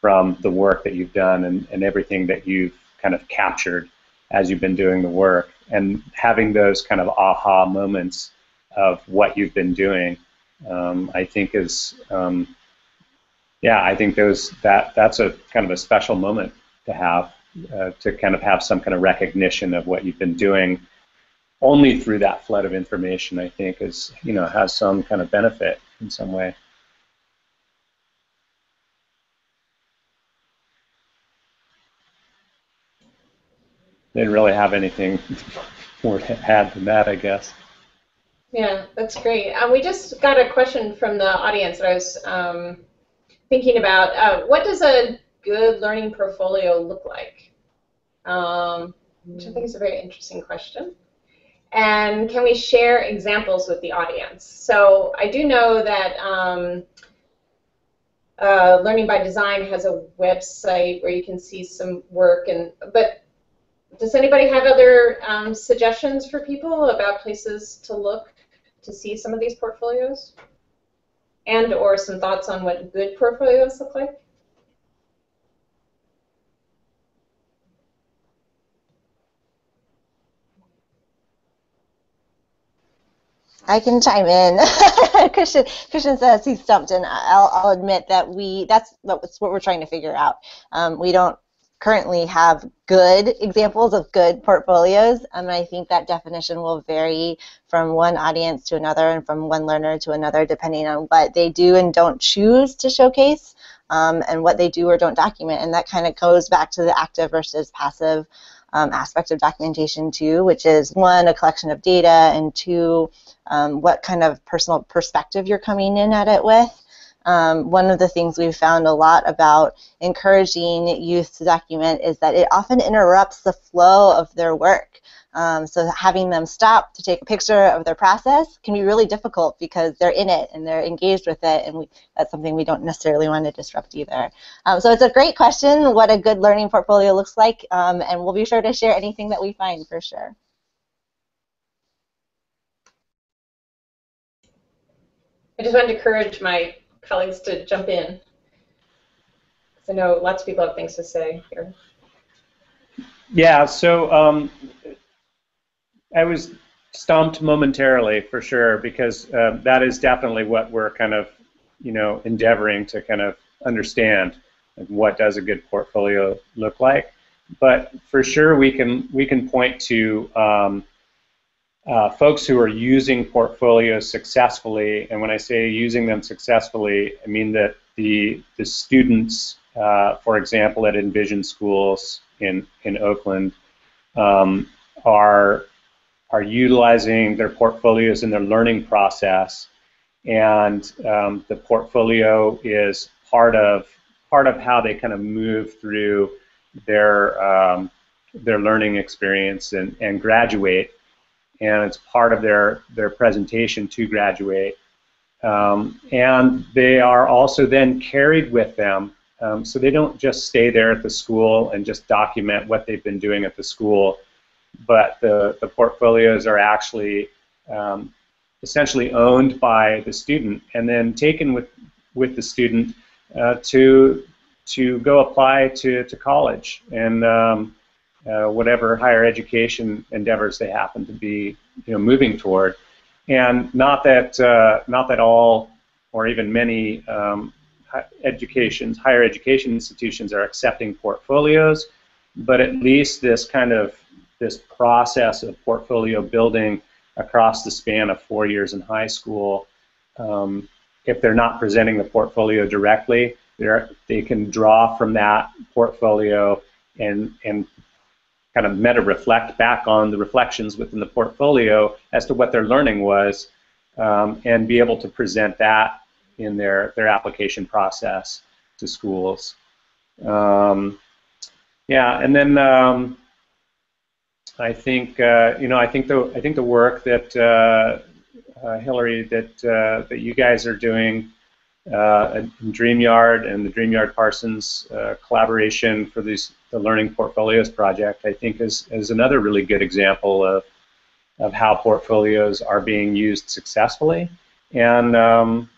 from the work that you've done and, and everything that you've kind of captured as you've been doing the work and having those kind of aha moments of what you've been doing um, I think is um, yeah I think those that that's a kind of a special moment to have uh, to kind of have some kind of recognition of what you've been doing only through that flood of information I think is you know has some kind of benefit in some way. Didn't really have anything more to add than that, I guess. Yeah, that's great. Um, we just got a question from the audience that I was um, thinking about. Uh, what does a good learning portfolio look like? Um, which I think is a very interesting question. And can we share examples with the audience? So I do know that um, uh, Learning by Design has a website where you can see some work, and but does anybody have other um, suggestions for people about places to look to see some of these portfolios? and or some thoughts on what good portfolios look like? I can chime in. Christian, Christian says he's stumped, and I'll, I'll admit that we that's, that's what we're trying to figure out. Um, we don't currently have good examples of good portfolios, and I think that definition will vary from one audience to another and from one learner to another, depending on what they do and don't choose to showcase. Um, and what they do or don't document, and that kind of goes back to the active versus passive um, aspect of documentation too, which is one, a collection of data, and two, um, what kind of personal perspective you're coming in at it with. Um, one of the things we've found a lot about encouraging youth to document is that it often interrupts the flow of their work. Um, so having them stop to take a picture of their process can be really difficult because they're in it and they're engaged with it, and we, that's something we don't necessarily want to disrupt either. Um, so it's a great question, what a good learning portfolio looks like, um, and we'll be sure to share anything that we find for sure. I just wanted to encourage my colleagues to jump in. I know lots of people have things to say here. Yeah, so um, I was stumped momentarily for sure because uh, that is definitely what we're kind of, you know, endeavoring to kind of understand. Like what does a good portfolio look like? But for sure, we can we can point to um, uh, folks who are using portfolios successfully, and when I say using them successfully, I mean that the the students, uh, for example, at Envision schools in in Oakland, um, are are utilizing their portfolios in their learning process, and um, the portfolio is part of part of how they kind of move through their um, their learning experience and, and graduate and it's part of their, their presentation to graduate. Um, and they are also then carried with them, um, so they don't just stay there at the school and just document what they've been doing at the school, but the, the portfolios are actually um, essentially owned by the student and then taken with, with the student uh, to, to go apply to, to college. And um, uh, whatever higher education endeavors they happen to be you know, moving toward. And not that, uh, not that all or even many um, educations, higher education institutions are accepting portfolios, but at least this kind of this process of portfolio building across the span of four years in high school, um, if they're not presenting the portfolio directly, they can draw from that portfolio and, and kind of meta reflect back on the reflections within the portfolio as to what their learning was um, and be able to present that in their, their application process to schools. Um, yeah, and then um, I think uh, you know I think the I think the work that uh, uh, Hillary that uh, that you guys are doing uh, in DreamYard and the DreamYard Parsons uh, collaboration for these the Learning Portfolios project, I think is, is another really good example of, of how portfolios are being used successfully and um,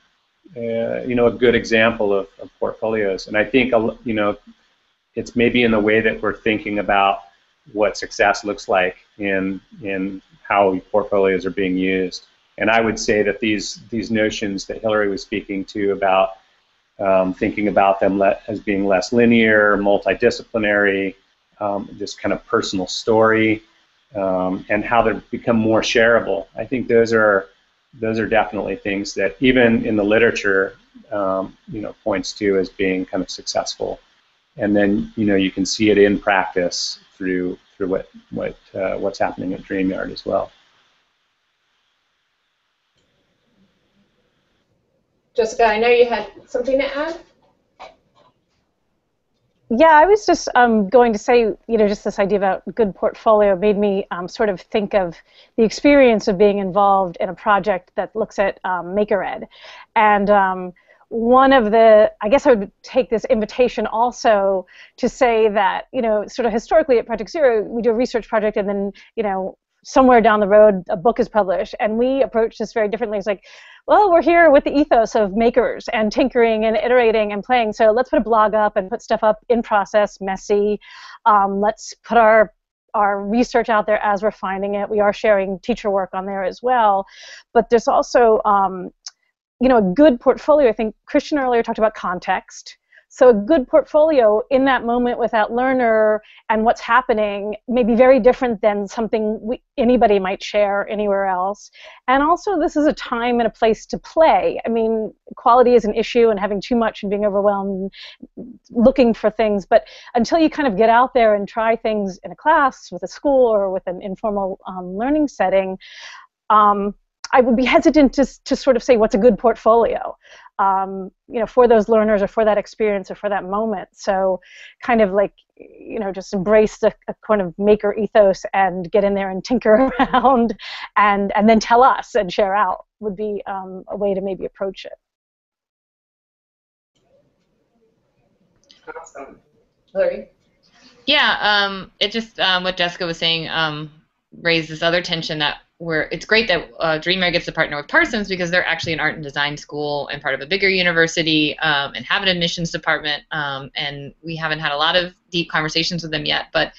uh, you know a good example of, of portfolios. And I think you know it's maybe in the way that we're thinking about what success looks like in in how portfolios are being used. And I would say that these these notions that Hillary was speaking to about um, thinking about them as being less linear, multidisciplinary, um, this kind of personal story, um, and how they become more shareable. I think those are those are definitely things that even in the literature, um, you know, points to as being kind of successful. And then you know you can see it in practice through through what what uh, what's happening at DreamYard as well. Jessica, I know you had something to add. Yeah, I was just um, going to say, you know, just this idea about good portfolio made me um, sort of think of the experience of being involved in a project that looks at um, MakerEd. And um, one of the, I guess I would take this invitation also to say that, you know, sort of historically at Project Zero, we do a research project and then, you know, somewhere down the road a book is published and we approach this very differently it's like well we're here with the ethos of makers and tinkering and iterating and playing. So let's put a blog up and put stuff up in process messy. Um, let's put our our research out there as we're finding it. We are sharing teacher work on there as well. But there's also um, you know a good portfolio. I think christian earlier talked about context so a good portfolio in that moment with that learner and what's happening may be very different than something we, anybody might share anywhere else. And also this is a time and a place to play. I mean, quality is an issue and having too much and being overwhelmed, looking for things. But until you kind of get out there and try things in a class, with a school, or with an informal um, learning setting, um, I would be hesitant to, to sort of say what's a good portfolio um, you know, for those learners or for that experience or for that moment. So, kind of like, you know, just embrace the kind of maker ethos and get in there and tinker around, and and then tell us and share out would be um, a way to maybe approach it. Awesome, Larry. Yeah, um, it just um, what Jessica was saying um, raised this other tension that where it's great that uh, DreamYard gets to partner with Parsons because they're actually an art and design school and part of a bigger university um, and have an admissions department. Um, and we haven't had a lot of deep conversations with them yet. But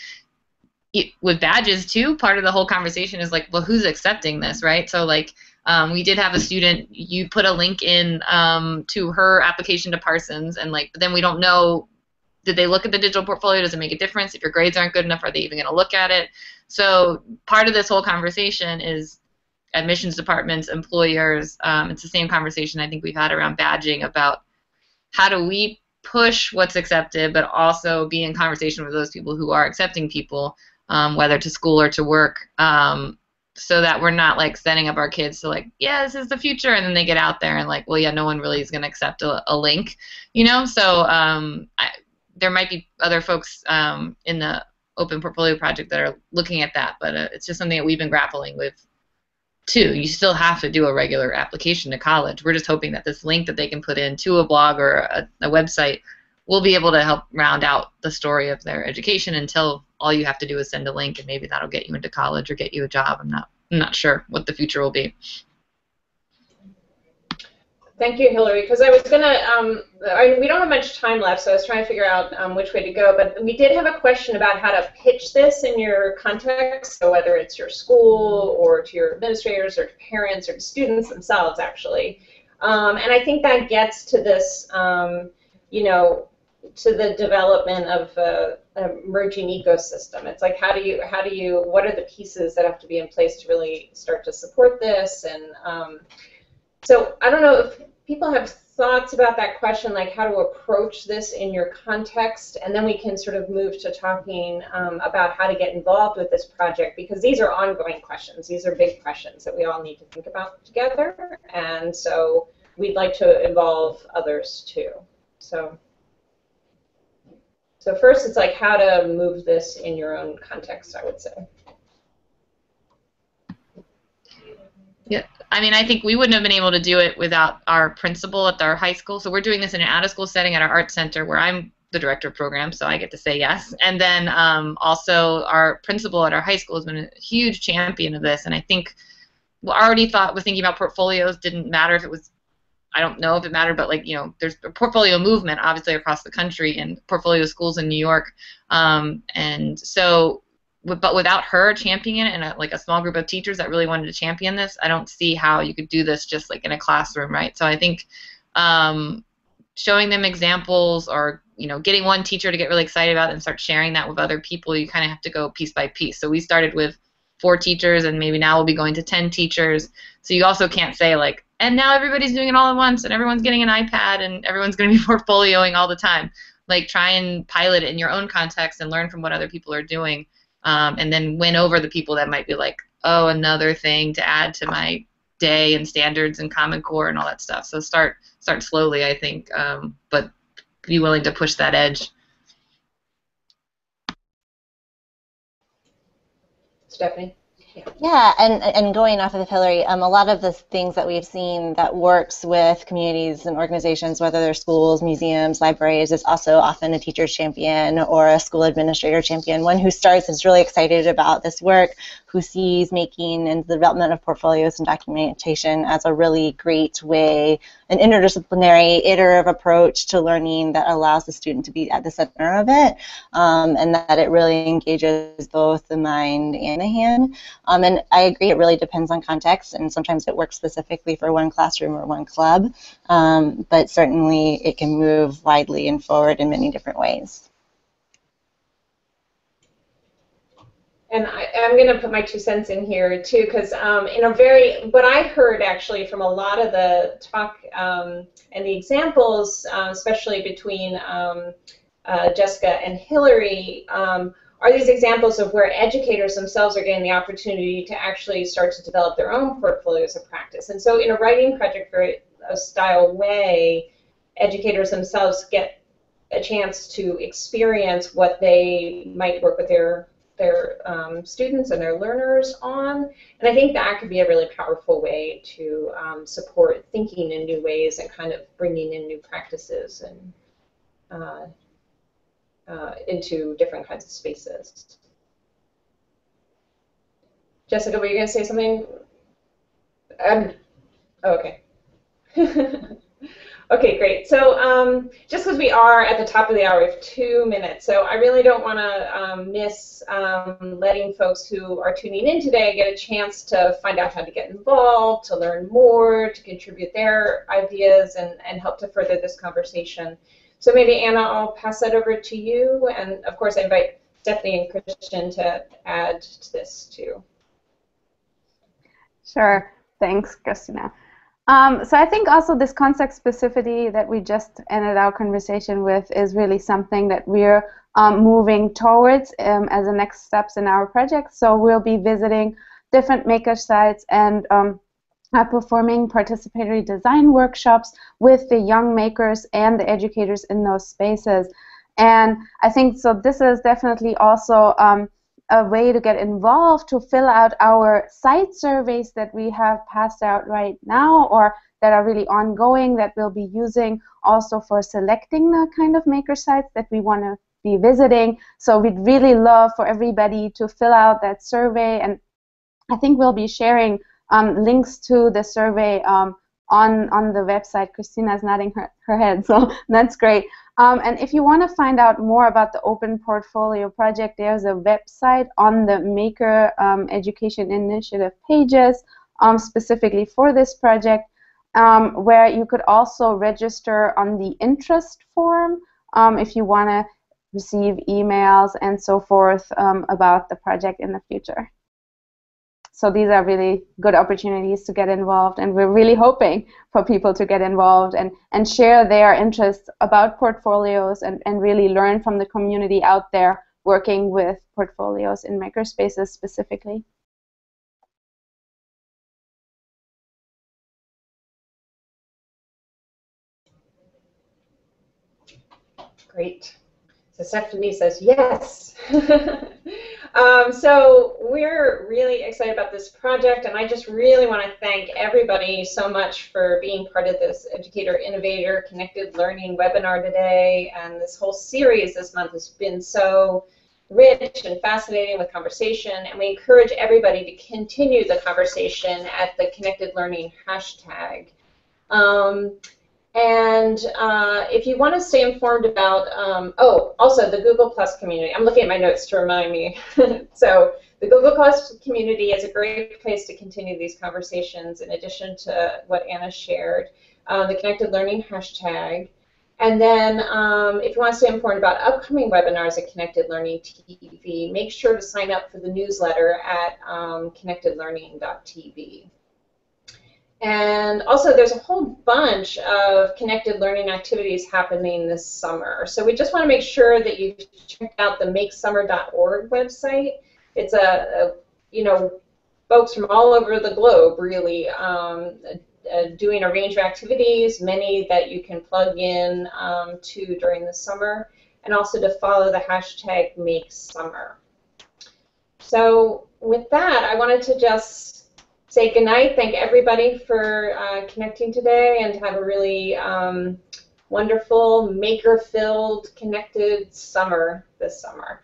it, with badges too, part of the whole conversation is like, well, who's accepting this, right? So like. Um, we did have a student. You put a link in um, to her application to Parsons, and like, but then we don't know did they look at the digital portfolio? Does it make a difference? If your grades aren't good enough, are they even going to look at it? So part of this whole conversation is admissions departments, employers. Um, it's the same conversation I think we've had around badging about how do we push what's accepted, but also be in conversation with those people who are accepting people, um, whether to school or to work, um, so that we're not like setting up our kids to like, yeah, this is the future, and then they get out there and like, well, yeah, no one really is going to accept a, a, link, you know. So um, I, there might be other folks um, in the open portfolio project that are looking at that, but uh, it's just something that we've been grappling with too. You still have to do a regular application to college. We're just hoping that this link that they can put into a blog or a, a website will be able to help round out the story of their education until all you have to do is send a link and maybe that'll get you into college or get you a job. I'm not I'm not sure what the future will be. Thank you, Hillary. Because I was gonna, um, I, we don't have much time left, so I was trying to figure out um, which way to go. But we did have a question about how to pitch this in your context. So whether it's your school or to your administrators or to parents or to students themselves, actually. Um, and I think that gets to this, um, you know, to the development of a, a merging ecosystem. It's like how do you, how do you, what are the pieces that have to be in place to really start to support this and um, so I don't know if people have thoughts about that question, like how to approach this in your context, and then we can sort of move to talking um, about how to get involved with this project because these are ongoing questions. These are big questions that we all need to think about together, and so we'd like to involve others too. So, so first, it's like how to move this in your own context, I would say. Yeah, I mean, I think we wouldn't have been able to do it without our principal at our high school. So we're doing this in an out-of-school setting at our art center, where I'm the director of programs, so I get to say yes. And then um, also our principal at our high school has been a huge champion of this. And I think we already thought was thinking about portfolios didn't matter if it was. I don't know if it mattered, but like you know, there's a portfolio movement obviously across the country and portfolio schools in New York, um, and so but without her championing it and a, like a small group of teachers that really wanted to champion this, I don't see how you could do this just like in a classroom, right? So I think um, showing them examples or you know getting one teacher to get really excited about it and start sharing that with other people, you kind of have to go piece by piece. So we started with four teachers and maybe now we'll be going to 10 teachers. So you also can't say like, and now everybody's doing it all at once and everyone's getting an iPad and everyone's going to be portfolioing all the time. Like try and pilot it in your own context and learn from what other people are doing um, and then win over the people that might be like, oh, another thing to add to my day and standards and Common Core and all that stuff. So start start slowly, I think, um, but be willing to push that edge. Stephanie. Yeah, and and going off of the Hillary, um, a lot of the things that we've seen that works with communities and organizations, whether they're schools, museums, libraries, is also often a teacher champion or a school administrator champion, one who starts is really excited about this work, who sees making and the development of portfolios and documentation as a really great way, an interdisciplinary, iterative approach to learning that allows the student to be at the center of it, um, and that it really engages both the mind and the hand. Um, and I agree, it really depends on context, and sometimes it works specifically for one classroom or one club, um, but certainly it can move widely and forward in many different ways. And I, am going to put my two cents in here too, because um, in a very, what I heard actually from a lot of the talk um, and the examples, uh, especially between um, uh, Jessica and Hillary, um, are these examples of where educators themselves are getting the opportunity to actually start to develop their own portfolios of practice. And so in a writing project style way, educators themselves get a chance to experience what they might work with their their um, students and their learners on. And I think that could be a really powerful way to um, support thinking in new ways and kind of bringing in new practices and uh, uh, into different kinds of spaces. Jessica, were you going to say something? Um, oh, okay. Okay, great. So um, just because we are at the top of the hour, we have two minutes. So I really don't want to um, miss um, letting folks who are tuning in today get a chance to find out how to get involved, to learn more, to contribute their ideas, and, and help to further this conversation. So maybe Anna, I'll pass that over to you. And of course, I invite Stephanie and Christian to add to this too. Sure. Thanks, Christina. Um, so I think also this context specificity that we just ended our conversation with is really something that we're um, moving towards um, as the next steps in our project. So we'll be visiting different maker sites and um, performing participatory design workshops with the young makers and the educators in those spaces. And I think so. This is definitely also um, a way to get involved to fill out our site surveys that we have passed out right now or that are really ongoing that we'll be using also for selecting the kind of maker sites that we want to be visiting. So we'd really love for everybody to fill out that survey and I think we'll be sharing um, links to the survey um, on, on the website. Christina's nodding her, her head, so that's great. Um, and if you want to find out more about the Open Portfolio Project, there's a website on the Maker um, Education Initiative pages um, specifically for this project, um, where you could also register on the interest form um, if you want to receive emails and so forth um, about the project in the future. So these are really good opportunities to get involved, and we're really hoping for people to get involved and, and share their interests about portfolios and, and really learn from the community out there working with portfolios in makerspaces specifically. Great. So Stephanie says yes. Um, so we're really excited about this project, and I just really want to thank everybody so much for being part of this Educator Innovator Connected Learning webinar today. And this whole series this month has been so rich and fascinating with conversation, and we encourage everybody to continue the conversation at the Connected Learning hashtag. Um, and uh, if you want to stay informed about, um, oh, also the Google Plus community. I'm looking at my notes to remind me. so the Google Plus community is a great place to continue these conversations in addition to what Anna shared. Um, the Connected Learning hashtag. And then um, if you want to stay informed about upcoming webinars at Connected Learning TV, make sure to sign up for the newsletter at um, connectedlearning.tv. And also, there's a whole bunch of connected learning activities happening this summer. So we just want to make sure that you check out the makesummer.org website. It's a, a, you know, folks from all over the globe really um, uh, doing a range of activities, many that you can plug in um, to during the summer, and also to follow the hashtag MakeSummer. So with that, I wanted to just say goodnight. Thank everybody for uh, connecting today and have a really um, wonderful, maker-filled, connected summer this summer.